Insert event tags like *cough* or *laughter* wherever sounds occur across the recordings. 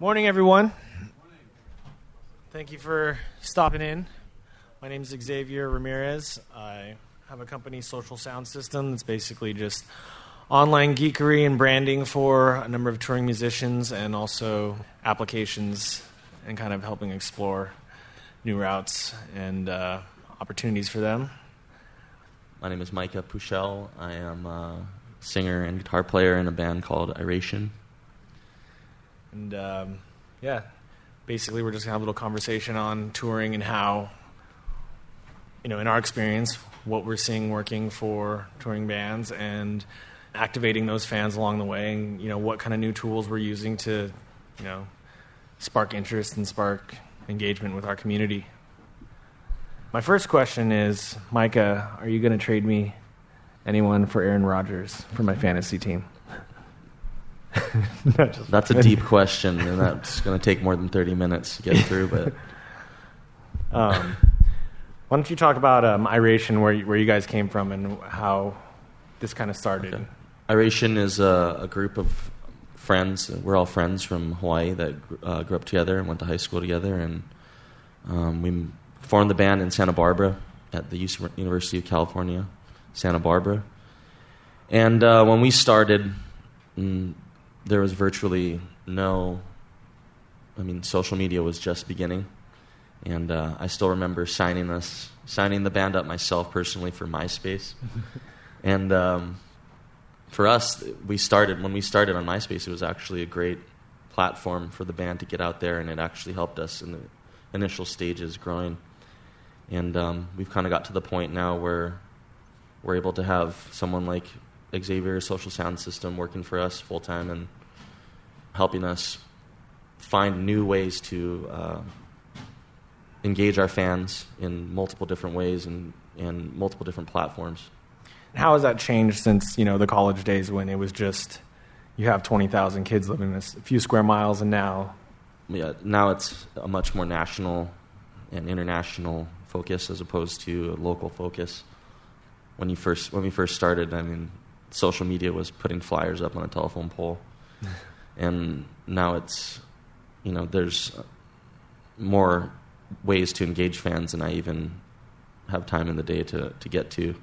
Morning, everyone. Thank you for stopping in. My name is Xavier Ramirez. I have a company, Social Sound System, that's basically just online geekery and branding for a number of touring musicians and also applications and kind of helping explore new routes and uh, opportunities for them. My name is Micah Pueschel. I am a singer and guitar player in a band called Iration. And um, yeah, basically, we're just gonna have a little conversation on touring and how, you know, in our experience, what we're seeing working for touring bands and activating those fans along the way, and you know, what kind of new tools we're using to, you know, spark interest and spark engagement with our community. My first question is, Micah, are you going to trade me anyone for Aaron Rodgers for my fantasy team? *laughs* That's a deep question, and that's going to take more than 30 minutes to get *laughs* through, but Um, why don't you talk about um, Iration, where you, where you guys came from, and how this kind of started? Okay. Iration is a, a group of friends. We're all friends from Hawaii that uh, grew up together and went to high school together, and um, we formed the band in Santa Barbara at the University of California, Santa Barbara. And uh, when we started, mm, there was virtually no. I mean, social media was just beginning, and uh, I still remember signing us, signing the band up myself personally for MySpace, *laughs* and. Um, for us, we started when we started on MySpace. It was actually a great platform for the band to get out there, and it actually helped us in the initial stages growing. And um, we've kind of got to the point now where we're able to have someone like Xavier Social Sound System working for us full time and helping us find new ways to uh, engage our fans in multiple different ways and, and multiple different platforms. How has that changed since you know the college days when it was just you have twenty thousand kids living in a few square miles, and now yeah, now it's a much more national and international focus as opposed to a local focus. When you first when we first started, I mean, social media was putting flyers up on a telephone pole, *laughs* and now it's you know there's more ways to engage fans than I even have time in the day to to get to.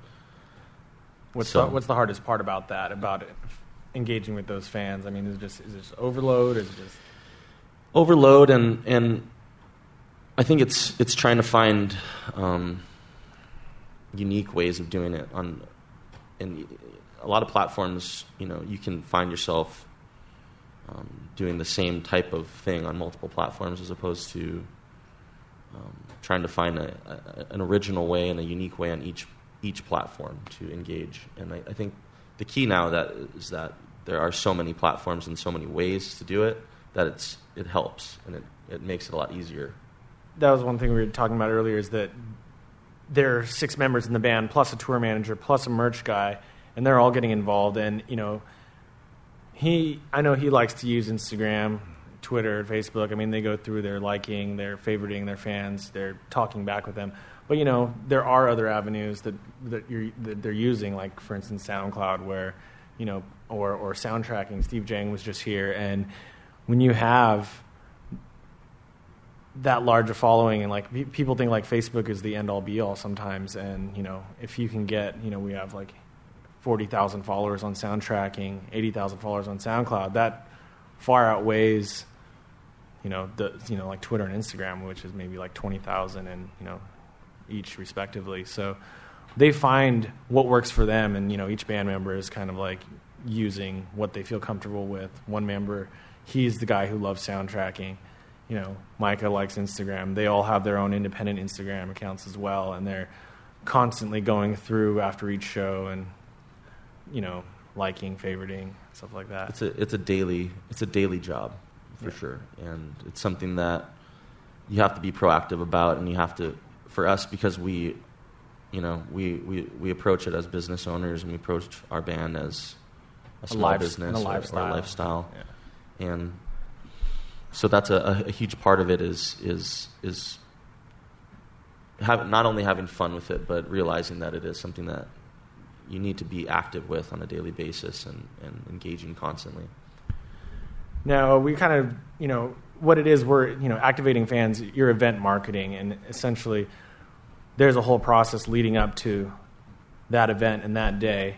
what's So- the, what's the hardest part about that? About it, engaging with those fans? I mean, is it just is it just overload? Is it just overload and and I think it's it's trying to find um, unique ways of doing it on in a lot of platforms. You know, you can find yourself um, doing the same type of thing on multiple platforms as opposed to um, trying to find a, a, an original way and a unique way on each each platform to engage. And I, I think the key now that is that there are so many platforms and so many ways to do it that it's it helps and it, it makes it a lot easier. that was one thing we were talking about earlier is that there are six members in the band plus a tour manager plus a merch guy and they're all getting involved. And you know he i know he likes to use instagram twitter facebook. I mean they go through their liking their favoriting their fans they're talking back with them. But you know there are other avenues that that, you're, that they're using like for instance soundcloud where you know or or soundtracking. Steve jang was just here. And when you have that large a following and like people think like Facebook is the end all be all sometimes. And you know if you can get you know we have like 40,000 followers on soundtracking 80,000 followers on SoundCloud that far outweighs you know the you know like Twitter and Instagram which is maybe like 20,000 and you know each respectively. So they find what works for them and you know each band member is kind of like using what they feel comfortable with. One member he's the guy who loves soundtracking you know, Micah likes Instagram. They all have their own independent Instagram accounts as well, and they're constantly going through after each show and, you know, liking, favoriting, stuff like that. It's a it's a daily it's a daily job for Yeah. sure, and it's something that you have to be proactive about, and you have to for us because we, you know, we we, we approach it as business owners, and we approach our band as a small life- business a lifestyle. or a lifestyle, Yeah. and so that's a, a huge part of it is is is have, not only having fun with it, but realizing that it is something that you need to be active with on a daily basis and, and engaging constantly. Now we kind of, you know, what it is, we're you know activating fans. Your event marketing, and essentially, there's a whole process leading up to that event and that day.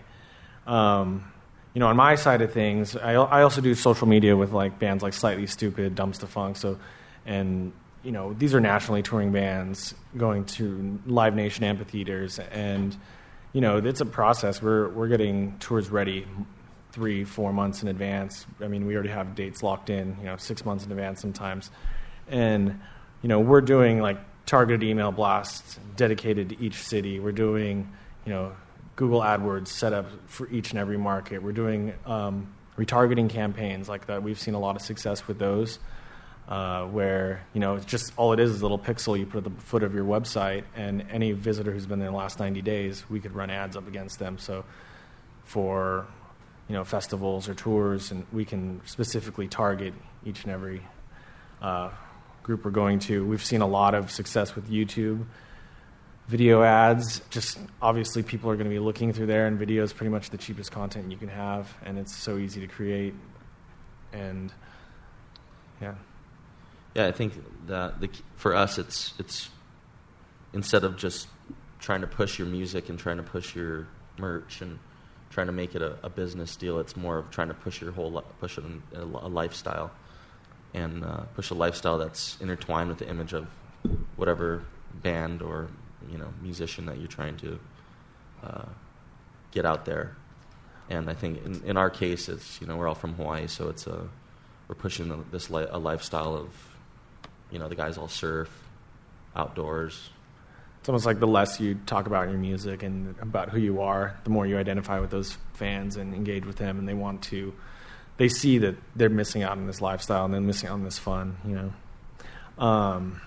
Um, you know, on my side of things, I, I also do social media with like bands like Slightly Stoopid, Dumpstaphunk. So, and you know, these are nationally touring bands going to Live Nation amphitheaters, and you know, it's a process. We're we're getting tours ready three, four months in advance. I mean, we already have dates locked in. You know, six months in advance sometimes, and you know, we're doing like targeted email blasts dedicated to each city. We're doing you know Google AdWords set up for each and every market. We're doing um, retargeting campaigns like that. We've seen a lot of success with those, uh, where you know it's just all it is is a little pixel you put at the foot of your website, and any visitor who's been there in the last 90 days, we could run ads up against them. So for you know festivals or tours, and we can specifically target each and every uh, group we're going to. We've seen a lot of success with YouTube video ads. Just obviously, people are going to be looking through there, and video is pretty much the cheapest content you can have, and it's so easy to create. And yeah, yeah, I think that the, for us, it's it's instead of just trying to push your music and trying to push your merch and trying to make it a, a business deal, it's more of trying to push your whole push a, a lifestyle and uh, push a lifestyle that's intertwined with the image of whatever band or you know musician that you're trying to uh, get out there. And I think in, in our case, it's you know we're all from Hawaii, so it's a we're pushing this li- a lifestyle of you know the guys all surf outdoors. It's almost like the less you talk about your music and about who you are, the more you identify with those fans and engage with them, and they want to. They see that they're missing out on this lifestyle and they're missing out on this fun, you know. Um,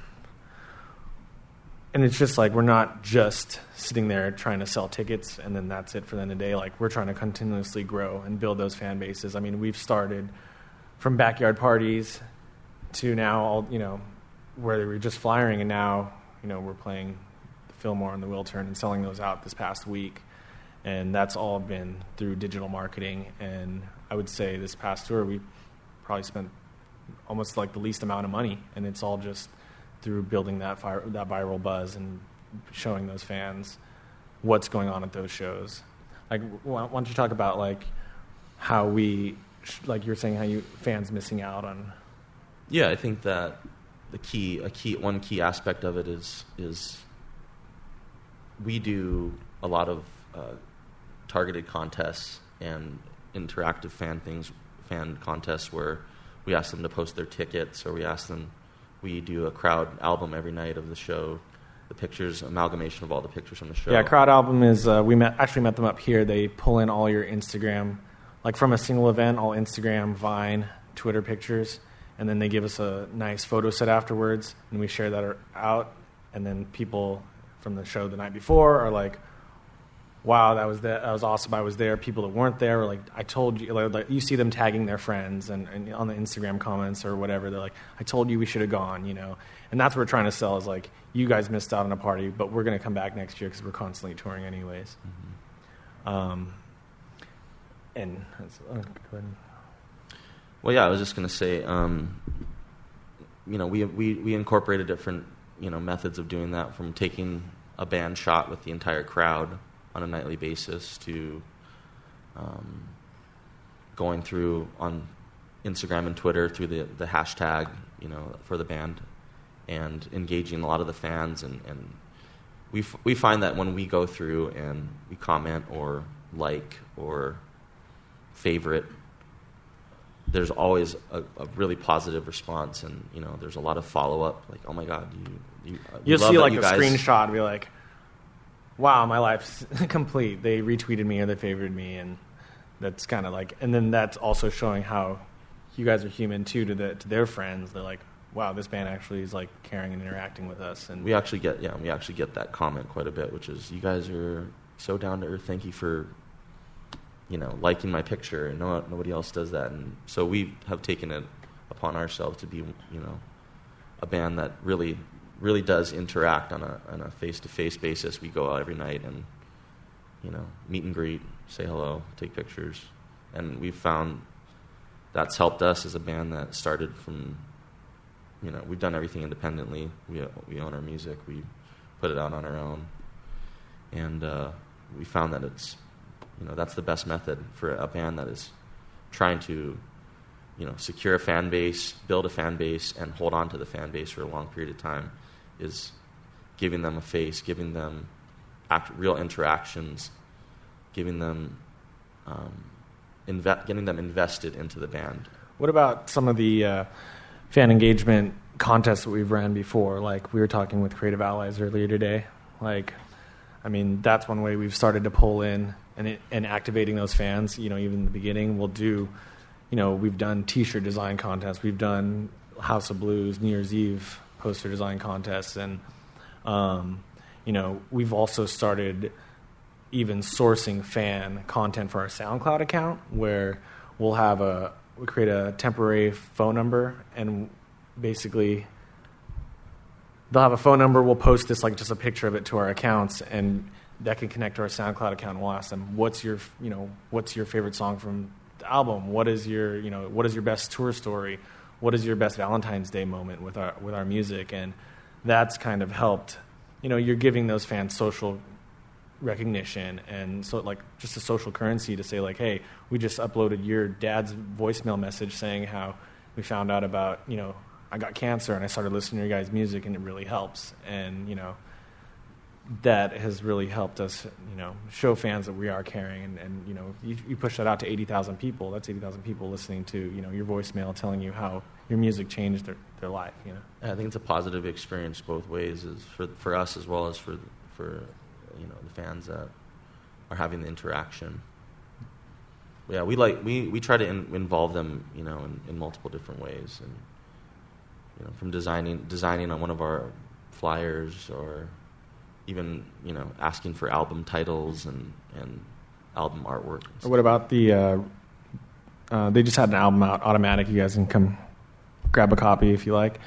and it's just like we're not just sitting there trying to sell tickets and then that's it for the end of the day. Like we're trying to continuously grow and build those fan bases. I mean, we've started from backyard parties to now all you know where we were just flying and now you know we're playing the Fillmore and the Wiltern and selling those out this past week, and that's all been through digital marketing. And I would say this past tour we probably spent almost like the least amount of money, and it's all just through building that fire, that viral buzz and showing those fans what's going on at those shows. Like, why don't you talk about like how we, like you're saying, how you fans missing out on? Yeah, I think that the key, a key, one key aspect of it is is we do a lot of uh, targeted contests and interactive fan things, fan contests where we ask them to post their tickets or we ask them we do a crowd album every night of the show. The pictures, amalgamation of all the pictures from the show. Yeah, crowd album is uh, we met actually met them up here. They pull in all your Instagram, like from a single event, all Instagram, Vine, Twitter pictures, and then they give us a nice photo set afterwards, and we share that out. And then people from the show the night before are like, wow, that was that, that was awesome. I was there. People that weren't there were like, I told you. Like, you see them tagging their friends and, and on the Instagram comments or whatever. They're like, I told you we should have gone. You know, and that's what we're trying to sell is like, you guys missed out on a party, but we're going to come back next year because we're constantly touring anyways. Mm-hmm. Um, and oh, well, yeah, I was just going to say, um, you know, we, we we incorporated different you know methods of doing that from taking a band shot with the entire crowd on a nightly basis to um, going through on Instagram and Twitter through the, the hashtag, you know, for the band and engaging a lot of the fans. And, and we, f- we find that when we go through and we comment or like or favorite, there's always a, a really positive response. And, you know, there's a lot of follow up, like, oh my God, you, you, uh, You'll see like a guys... screenshot and be like, wow, my life's *laughs* complete. They retweeted me or they favored me, and that's kind of like, and then that's also showing how you guys are human too to the to their friends. They're like, wow, this band actually is like caring and interacting with us. And we actually get yeah, we actually get that comment quite a bit, which is you guys are so down to earth. Thank you for you know liking my picture, and no nobody else does that. And so we have taken it upon ourselves to be you know a band that really really does interact on a on a face to face basis. We go out every night and you know meet and greet, say hello, take pictures, and we've found that's helped us as a band that started from you know, we've done everything independently. We we own our music. We put it out on our own, and uh, we found that it's, you know, that's the best method for a band that is trying to, you know, secure a fan base, build a fan base, and hold on to the fan base for a long period of time, is giving them a face, giving them act, real interactions, giving them, um, inve- getting them invested into the band. What about some of the uh, fan engagement contests that we've ran before? Like we were talking with Creative Allies earlier today. Like, I mean, that's one way we've started to pull in and it, and activating those fans. You know, even in the beginning, we'll do. You know, we've done T-shirt design contests. We've done House of Blues, New Year's Eve poster design contests, and um, you know, we've also started even sourcing fan content for our SoundCloud account, where we'll have a we create a temporary phone number and basically they'll have a phone number we'll post this like just a picture of it to our accounts and that can connect to our soundcloud account and we'll ask them what's your you know what's your favorite song from the album? What is your you know what is your best tour story? What is your best valentine's day moment with our with our music? And that's kind of helped. You know you're giving those fans social recognition and so like just a social currency to say like hey we just uploaded your dad's voicemail message saying how we found out about you know i got cancer and i started listening to your guys music and it really helps. And you know that has really helped us you know show fans that we are caring and, and you know you, you push that out to 80000 people that's 80000 people listening to you know your voicemail telling you how your music changed their, their life you know I think it's a positive experience both ways, is for for us as well as for for you know the fans that are having the interaction. Yeah, we like we, we try to in, involve them, you know, in, in multiple different ways, and you know, from designing designing on one of our flyers, or even you know asking for album titles and and album artwork. and what about the? Uh, uh, they just had an album out, Automatic. You guys can come grab a copy if you like.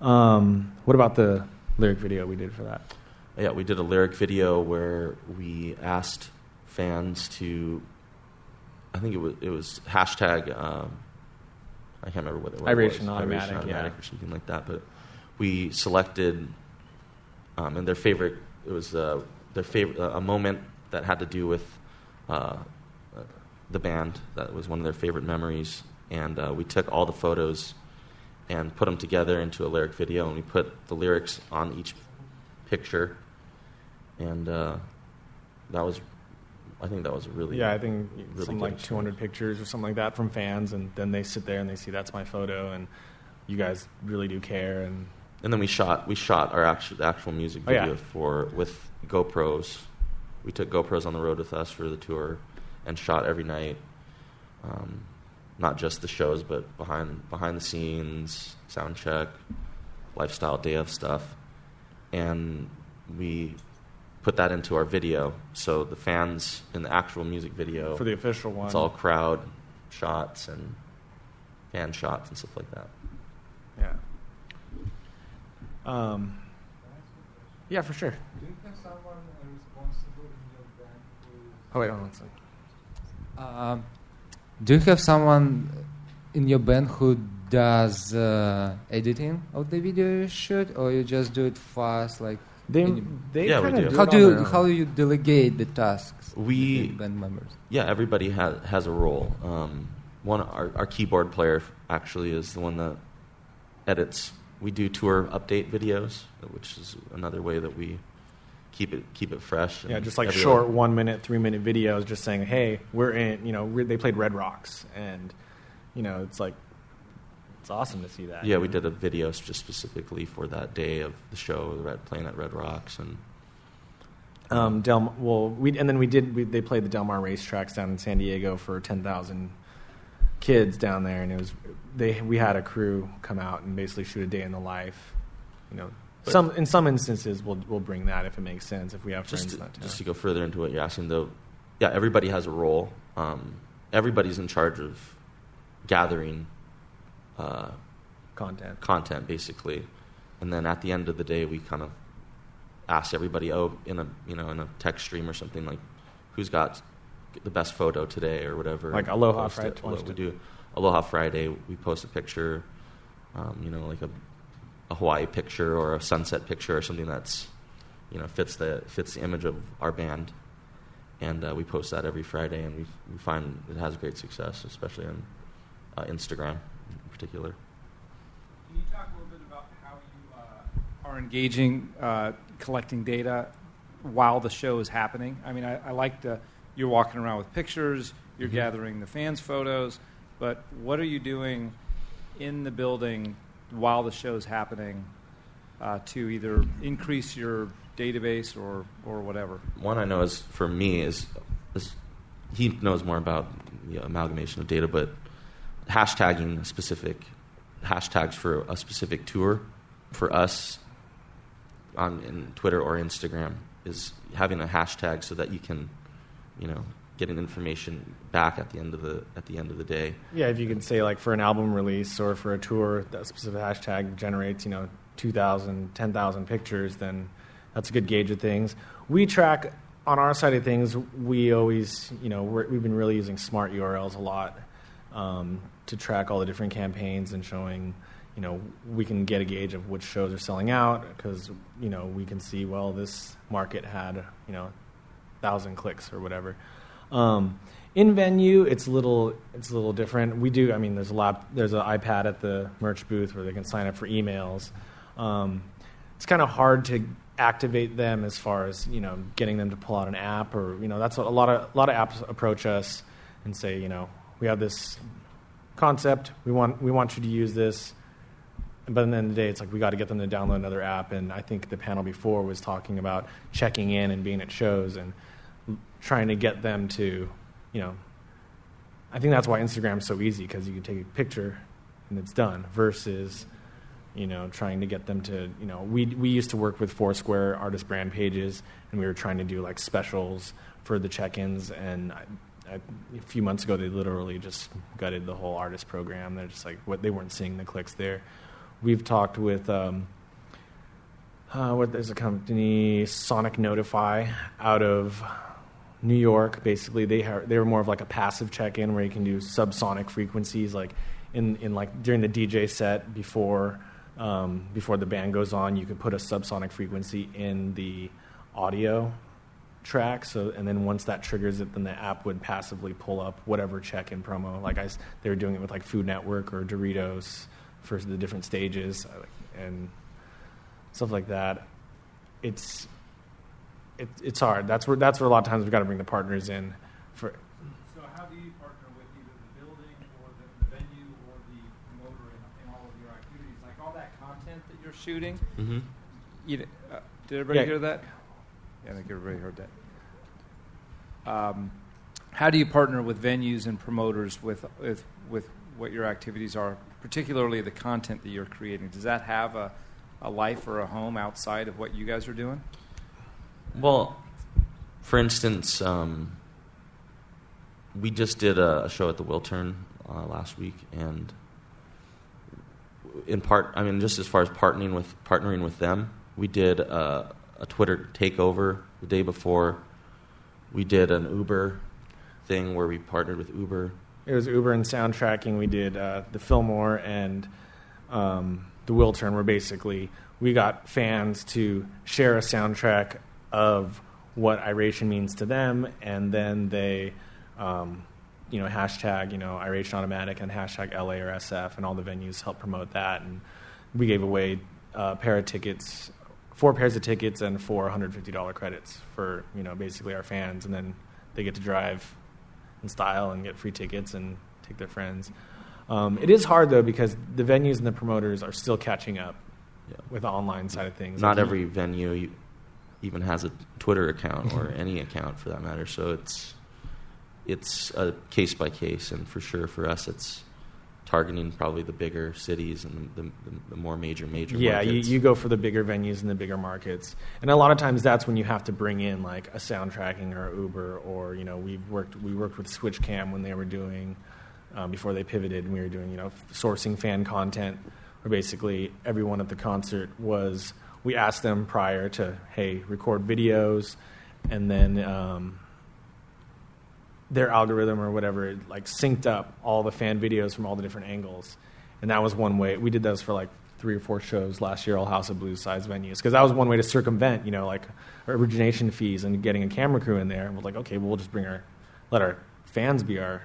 Um, what about the lyric video we did for that? Yeah, we did a lyric video where we asked fans to, I think it was it was hashtag, um, I can't remember what it, it Iration was, Automatic, Iration yeah. Automatic or something like that. But we selected, um, and their favorite it was uh, their favorite uh, a moment that had to do with uh, the band. That was one of their favorite memories, and uh, we took all the photos and put them together into a lyric video, and we put the lyrics on each picture, and uh, that was, I think that was a really Yeah, I think really something like 200 pictures or something like that from fans, and then they sit there and they see that's my photo, and you guys really do care, and And then we shot we shot our actual the actual music Oh, yeah. video for with GoPros. We took GoPros on the road with us for the tour, and shot every night. Um, not just the shows, but behind behind the scenes, sound check, lifestyle day of stuff, and we put that into our video. So the fans in the actual music video, for the official one, it's all crowd shots and fan shots and stuff like that. yeah. Um, yeah, for sure. Do you have someone uh, responsible in your band who is Oh wait, hold on. Um, do you have someone in your band who does uh, editing of the video you shoot, or you just do it fast? Like, They, Any- they Yeah, we kinda do. how do you their own. how you delegate the tasks We- band members? Yeah, everybody has has a role. Um, one, our, our keyboard player actually is the one that edits. We do tour update videos, which is another way that we keep it keep it fresh. Yeah, just like every- short one minute, three minute videos, just saying, "Hey, we're in." You know, they played Red Rocks, and you know, it's like it's awesome to see that. Yeah, we did a video just specifically for that day of the show, the Red playing at Red Rocks, and Um, Del, well, we and then we did. We, they played the Del Mar racetracks down in San Diego for ten thousand kids down there, and it was they. We had a crew come out and basically shoot a day in the life. You know, But- some in some instances we'll we'll bring that if it makes sense if we have friends just in to, just to go further into what you're asking, though, yeah, everybody has a role. Um, everybody's in charge of gathering uh, content. content, basically, and then at the end of the day, we kind of ask everybody, oh, in a you know in a text stream or something like, who's got the best photo today or whatever. Like Aloha Friday- it. Alo- We do Aloha Friday. We post a picture, um, you know, like a a Hawaii picture or a sunset picture or something that's you know fits the fits the image of our band, and uh, we post that every Friday, and we we find it has great success, especially on uh, Instagram in particular. Can you talk a little bit about how you uh, are engaging, uh, collecting data while the show is happening? I mean, I, I like the you're walking around with pictures, you're Mhm. gathering the fans' photos, but what are you doing in the building while the show's happening uh, to either increase your database or or whatever? One I know is for me is, is he knows more about the amalgamation of data, but hashtagging specific hashtags for a specific tour for us on in Twitter or Instagram is having a hashtag so that you can, you know, getting information back at the end of the at the end of the day. Yeah, if you can say like for an album release or for a tour, that specific hashtag generates, you know, 2,000, 10,000 pictures, then that's a good gauge of things. We track on our side of things. We always, you know, we're, we've been really using smart URLs a lot um, to track all the different campaigns and showing, you know, we can get a gauge of which shows are selling out because you know we can see well this market had you know thousand clicks or whatever. Um, in venue, it's a little it's a little different. We do. I mean, there's a lap, there's an iPad at the merch booth where they can sign up for emails. Um, it's kind of hard to activate them as far as you know getting them to pull out an app or you know that's what a lot of a lot of apps approach us and say you know we have this concept we want we want you to use this but at the end of the day it's like we got to get them to download another app and i think the panel before was talking about checking in and being at shows and trying to get them to you know i think that's why instagram's so easy because you can take a picture and it's done versus you know trying to get them to you know we we used to work with foursquare artist brand pages and we were trying to do like specials for the check-ins and I, I, a few months ago they literally just gutted the whole artist program. They're just like what they weren't seeing the clicks there. We've talked with um, uh, what there's a company sonic notify out of new york basically they they were more of like a passive check-in where you can do subsonic frequencies like in, in like during the dj set before um, before the band goes on you can put a subsonic frequency in the audio track. So and then once that triggers it then the app would passively pull up whatever check-in promo. Like I, they were doing it with like food network or doritos for the different stages and stuff like that. It's it, it's hard that's where that's where a lot of times we've got to bring the partners in for So how do you partner with either the building or the, the venue or the promoter in, in all of your activities? Like all that content that you're shooting, Mm-hmm. you, uh, did everybody Yeah. hear that? Yeah, I think everybody heard that. Um, how do you partner with venues and promoters with, with, with what your activities are, particularly the content that you're creating? Does that have a, a life or a home outside of what you guys are doing? Well, for instance, um, we just did a, show at the Wiltern uh, last week, and in part, I mean, just as far as partnering with partnering with them, we did a, a Twitter takeover the day before. We did an Uber thing where we partnered with Uber. It was Uber and soundtracking. We did uh, the Fillmore and um, the Wiltern, where basically we got fans to share a soundtrack of what iration means to them, and then they, um, you know, hashtag you know iration automatic and hashtag LA or SF, and all the venues help promote that. And we gave away a pair of tickets, four pairs of tickets, and four hundred fifty dollar credits for you know basically our fans, and then they get to drive in style and get free tickets and take their friends. Um, it is hard though because the venues and the promoters are still catching up Yeah. with the online side of things. Not every venue you- even has a Twitter account or any account for that matter. So it's it's a case by case, and for sure for us, it's targeting probably the bigger cities and the, the, the more major major. Yeah, you, you go for the bigger venues and the bigger markets, and a lot of times that's when you have to bring in like a soundtracking or Uber, or you know we've worked we worked with Switchcam when they were doing um, before they pivoted, and we were doing you know sourcing fan content, where basically everyone at the concert was we asked them prior to hey record videos, and then um, their algorithm or whatever like synced up all the fan videos from all the different angles, and that was one way we did those for like three or four shows last year, all House of Blues size venues, because that was one way to circumvent, you know, like origination fees and getting a camera crew in there. And we're like, okay, well, we'll just bring our, let our fans be our,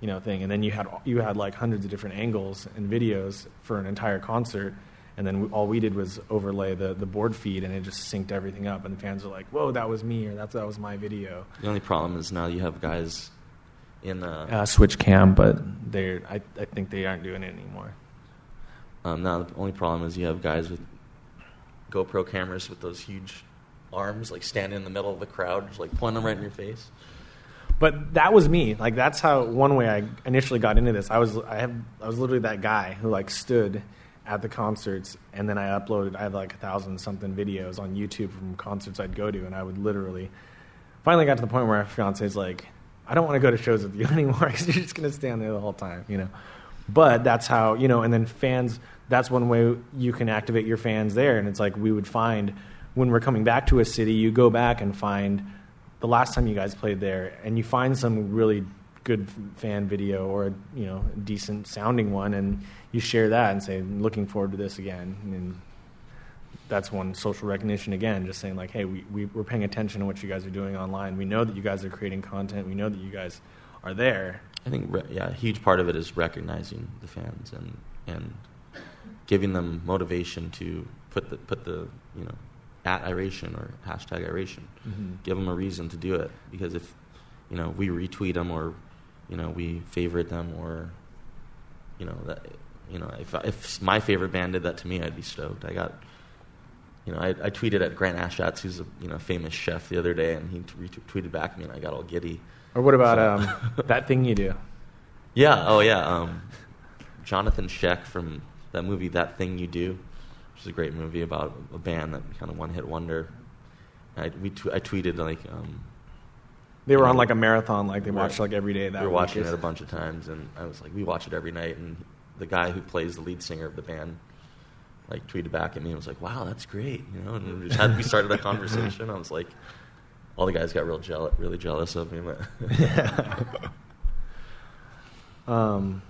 you know, thing. And then you had you had like hundreds of different angles and videos for an entire concert. And then we, all we did was overlay the, the board feed, and it just synced everything up. And the fans were like, "Whoa, that was me," or "That that was my video." The only problem is now you have guys in uh, Uh, Switchcam, but they I I think they aren't doing it anymore. um, now the only problem is you have guys with GoPro cameras with those huge arms, like standing in the middle of the crowd, just like pointing them right in your face. But that was me. Like that's how one way I initially got into this. I was I have I was literally that guy who like stood at the concerts and then I uploaded I have like a thousand something videos on YouTube from concerts I'd go to and I would literally finally got to the point where my fiance is like, I don't want to go to shows with you *laughs* anymore because you're just gonna stand there the whole time, you know. But that's how you know, and then fans. That's one way you can activate your fans there, and it's like we would find when we're coming back to a city, you go back and find the last time you guys played there, and you find some really good fan video or you know decent sounding one, and you share that and say, "Looking forward to this again." And that's one social recognition again, just saying like, "Hey, we, we we're paying attention to what you guys are doing online. We know that you guys are creating content. We know that you guys are there." I think re- yeah, a huge part of it is recognizing the fans and and giving them motivation to put the put the you know at iration or hashtag iration. Mm-hmm. Give them a reason to do it because if you know we retweet them or you know we favorite them or you know that you know if if my favorite band did that to me, I'd be stoked. I got. You know, I, I tweeted at Grant Achatz, who's a you know famous chef, the other day, and he retweeted back at me, and I got all giddy. Or what about So- um, *laughs* that thing you do? Yeah. Oh, yeah. Um, Jonathon Schaech from that movie, That Thing You Do, which is a great movie about a band that kind of one hit wonder. I, we tw- I tweeted like um, They were on like a marathon, like they watched like every day. That we were week. watching it a bunch of times, and I was like, we watch it every night. And the guy who plays the lead singer of the band like tweeted back at me and was like, "Wow, that's great," you know. And we just had we started a *laughs* conversation. I was like, all the guys got real jealous, really jealous of me. But *laughs* Um,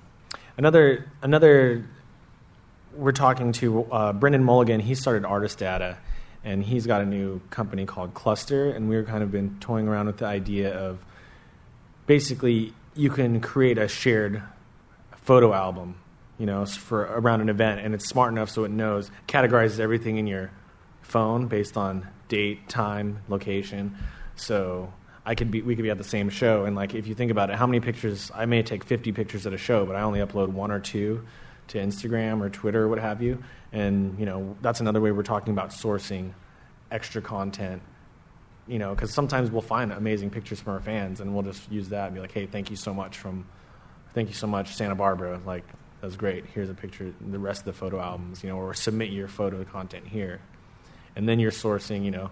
another another we're talking to uh, Brendan Mulligan. He started Artist Data, and he's got a new company called Cluster. And we've kind of been toying around with the idea of basically you can create a shared photo album, you know, for around an event, and it's smart enough so it knows categorizes everything in your phone based on date, time, location. So I could be, we could be at the same show, and like if you think about it, how many pictures? I may take 50 pictures at a show, but I only upload one or two to Instagram or Twitter or what have you. And you know, that's another way we're talking about sourcing extra content. You know, because sometimes we'll find amazing pictures from our fans, and we'll just use that and be like, "Hey, thank you so much from, thank you so much, Santa Barbara. Like, that was great. Here's a picture. The rest of the photo albums, you know, or submit your photo content here, and then you're sourcing, you know,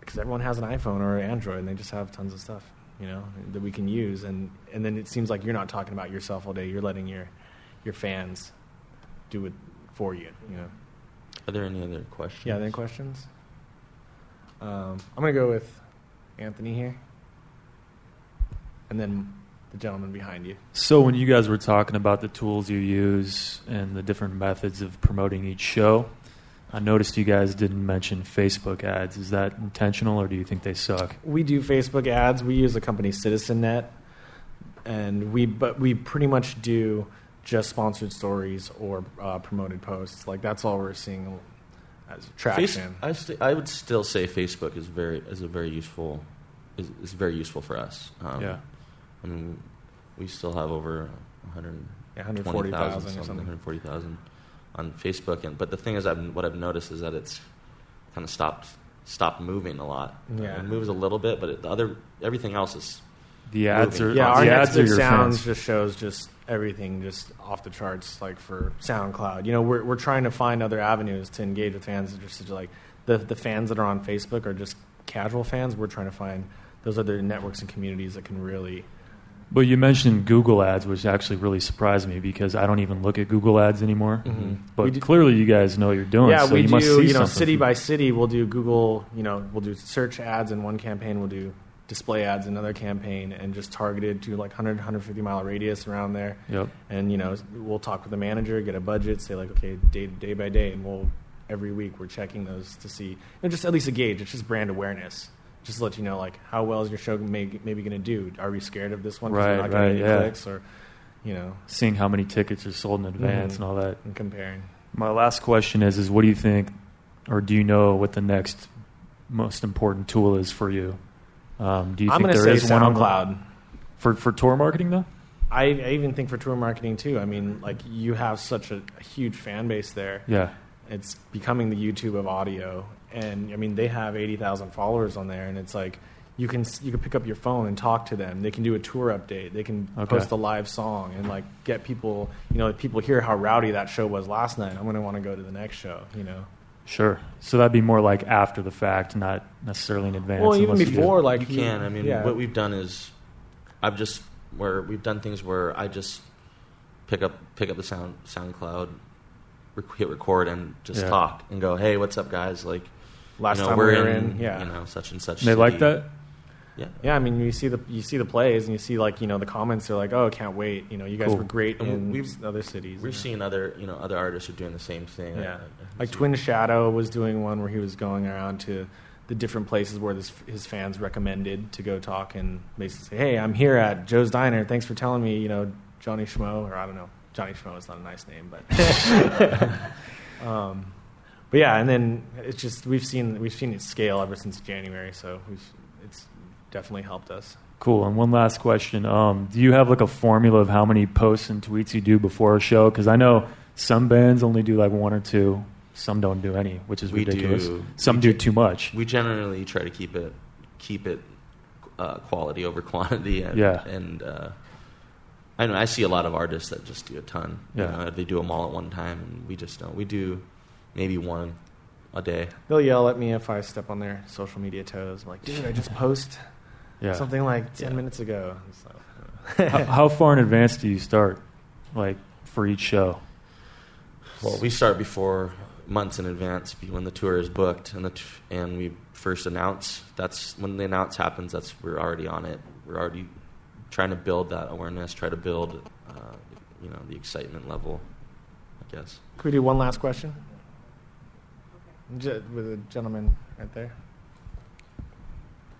because everyone has an iPhone or an Android, and they just have tons of stuff, you know, that we can use, and and then it seems like you're not talking about yourself all day. You're letting your your fans do it for you, you know. are there any other questions? Yeah, any questions? Um, I'm going to go with Anthony here. And then the gentleman behind you. So when you guys were talking about the tools you use and the different methods of promoting each show, I noticed you guys didn't mention Facebook ads. Is that intentional, or do you think they suck? We do Facebook ads. We use a company CitizenNet, and we but we pretty much do just sponsored stories or uh, promoted posts. Like that's all we're seeing as Face- traction. I, st- I would still say Facebook is very is a very useful is, is very useful for us. Um, yeah. I mean, we still have over 100, 140,000 or something. 140,000 on Facebook. And but the thing is, I've, what I've noticed is that it's kind of stopped stopped moving a lot. Yeah. it moves a little bit, but it, the other everything else is The ads are Moving. Yeah, Uh, our the ads are your sounds fans. just shows just everything just off the charts, like for SoundCloud. You know, we're we're trying to find other avenues to engage with fans. Just like the the fans that are on Facebook are just casual fans. We're trying to find those other networks and communities that can really. But you mentioned Google ads, which actually really surprised me because I don't even look at Google ads anymore. Mhm. But do- clearly, you guys know what you're doing. yeah, so we you do. must see You know, something city by city, we'll do Google. You know, we'll do search ads in one campaign. We'll do display ads, another campaign, and just targeted to like 100, 150 mile radius around there. Yep. And you know, we'll talk with the manager, get a budget, say like, okay, day day by day, and we'll every week we're checking those to see, and just at least a gauge. It's just brand awareness. Just to let you know, like, how well is your show may, maybe going to do? Are we scared of this one? Right, not right, any yeah. Clicks or, you know, Seeing how many tickets are sold in advance Mhm. and all that. and comparing. My last question is: Is what do you think, or do you know what the next most important tool is for you? Um, do you I'm think there say is one on SoundCloud. for for tour marketing though? I, I even think for tour marketing too. I mean, like you have such a, a huge fan base there. Yeah. It's becoming the YouTube of audio, and I mean they have eighty thousand followers on there, and it's like you can you can pick up your phone and talk to them. They can do a tour update. They can Okay. post a live song and like get people. You know, people hear how rowdy that show was last night. I'm going to want to go to the next show. You know, Sure. So that'd be more like after the fact, not necessarily in advance. well even unless you- before like you can. I mean, yeah. what we've done is, I've just where we've done things where I just pick up pick up the sound SoundCloud, rec- hit record, and just Yeah. talk and go, "Hey, what's up, guys?" Like, last you know, time we're we were in, in, yeah. you know, such and such. They like that. Yeah. Yeah, I mean, you see the you see the plays, and you see like you know the comments. They're like, "Oh, can't wait!" You know, you guys Cool. were great in we've- other cities. We're know. seeing other, you know, other artists are doing the same thing. Yeah, I- like Twin Shadow was doing one where he was going around to the different places where this, his fans recommended to go talk and basically say, "Hey, I'm here at Joe's Diner. Thanks for telling me, you know, Johnny Schmo, or I don't know, Johnny Schmo is not a nice name, but." *laughs* um, but yeah, and then it's just we've seen we've seen it scale ever since January, so we've, it's definitely helped us. Cool. And one last question: um, Do you have like a formula of how many posts and tweets you do before a show? Because I know some bands only do like one or two. Some don't do any, which is We ridiculous. do- some we do do- too much. we generally try to keep it keep it uh, quality over *laughs* quantity and Yeah. and uh, I know I see a lot of artists that just do a ton Yeah. you know they do them all at one time and we just don't we do maybe one a day They'll yell at me if I step on their social media toes. I'm like, dude, I just post Yeah. something like 10 Yeah. minutes ago. So, how, how far in advance do you start, like for each show? well we start before months in advance when the tour is booked and the t- and we first announce that's when the announce happens that's we're already on it we're already trying to build that awareness try to build uh, you know the excitement level I guess Could we do one last question? J- with a gentleman right there.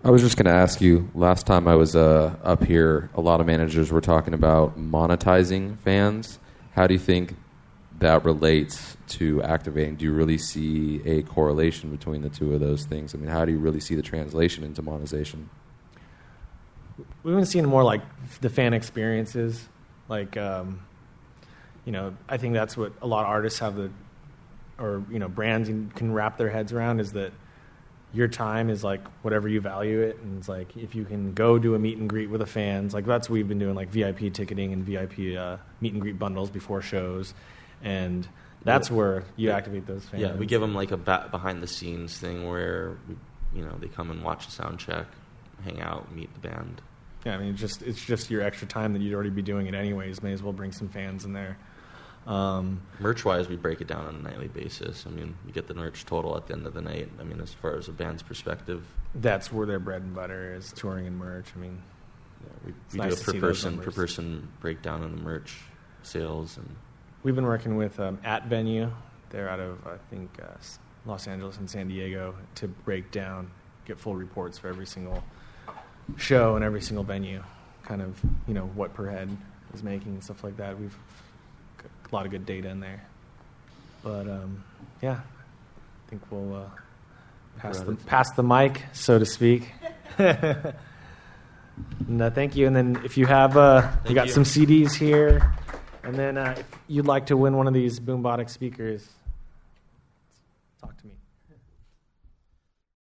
I was just going to ask you. Last time I was uh, up here, a lot of managers were talking about monetizing fans. How do you think that relates to activating? Do you really see a correlation between the two of those things? I mean, how do you really see the translation into monetization? We've been seeing more like the fan experiences. Like, um, you know, I think that's what a lot of artists have the, or, you know, brands can wrap their heads around is that your time is like whatever you value it. And it's like if you can go do a meet and greet with the fans, like that's what we've been doing, like VIP ticketing and VIP uh, meet and greet bundles before shows. And that's where you Yeah. activate those fans. Yeah, we give them like a behind the scenes thing where we, you know they come and watch the sound check, hang out, meet the band. Yeah, I mean, it's just it's just your extra time that you'd already be doing it anyways. May as well bring some fans in there. Um, Merch wise, we break it down on a nightly basis. I mean, you get the merch total at the end of the night. I mean, as far as a band's perspective, that's where their bread and butter is touring and merch. I mean, yeah, we, we nice do a per person per person breakdown on the merch sales and we've been working with um, AtVenu. They're out of I think uh, Los Angeles and San Diego to break down, get full reports for every single show and every single venue. Kind of you know what per head is making and stuff like that. We've a lot of good data in there. But um, yeah, I think we'll uh, pass the pass the mic, so to speak. *laughs* no, thank you. And then if you have, uh, Thank got you. some CDs here. And then uh, if you'd like to win one of these Boombotix speakers, talk to me.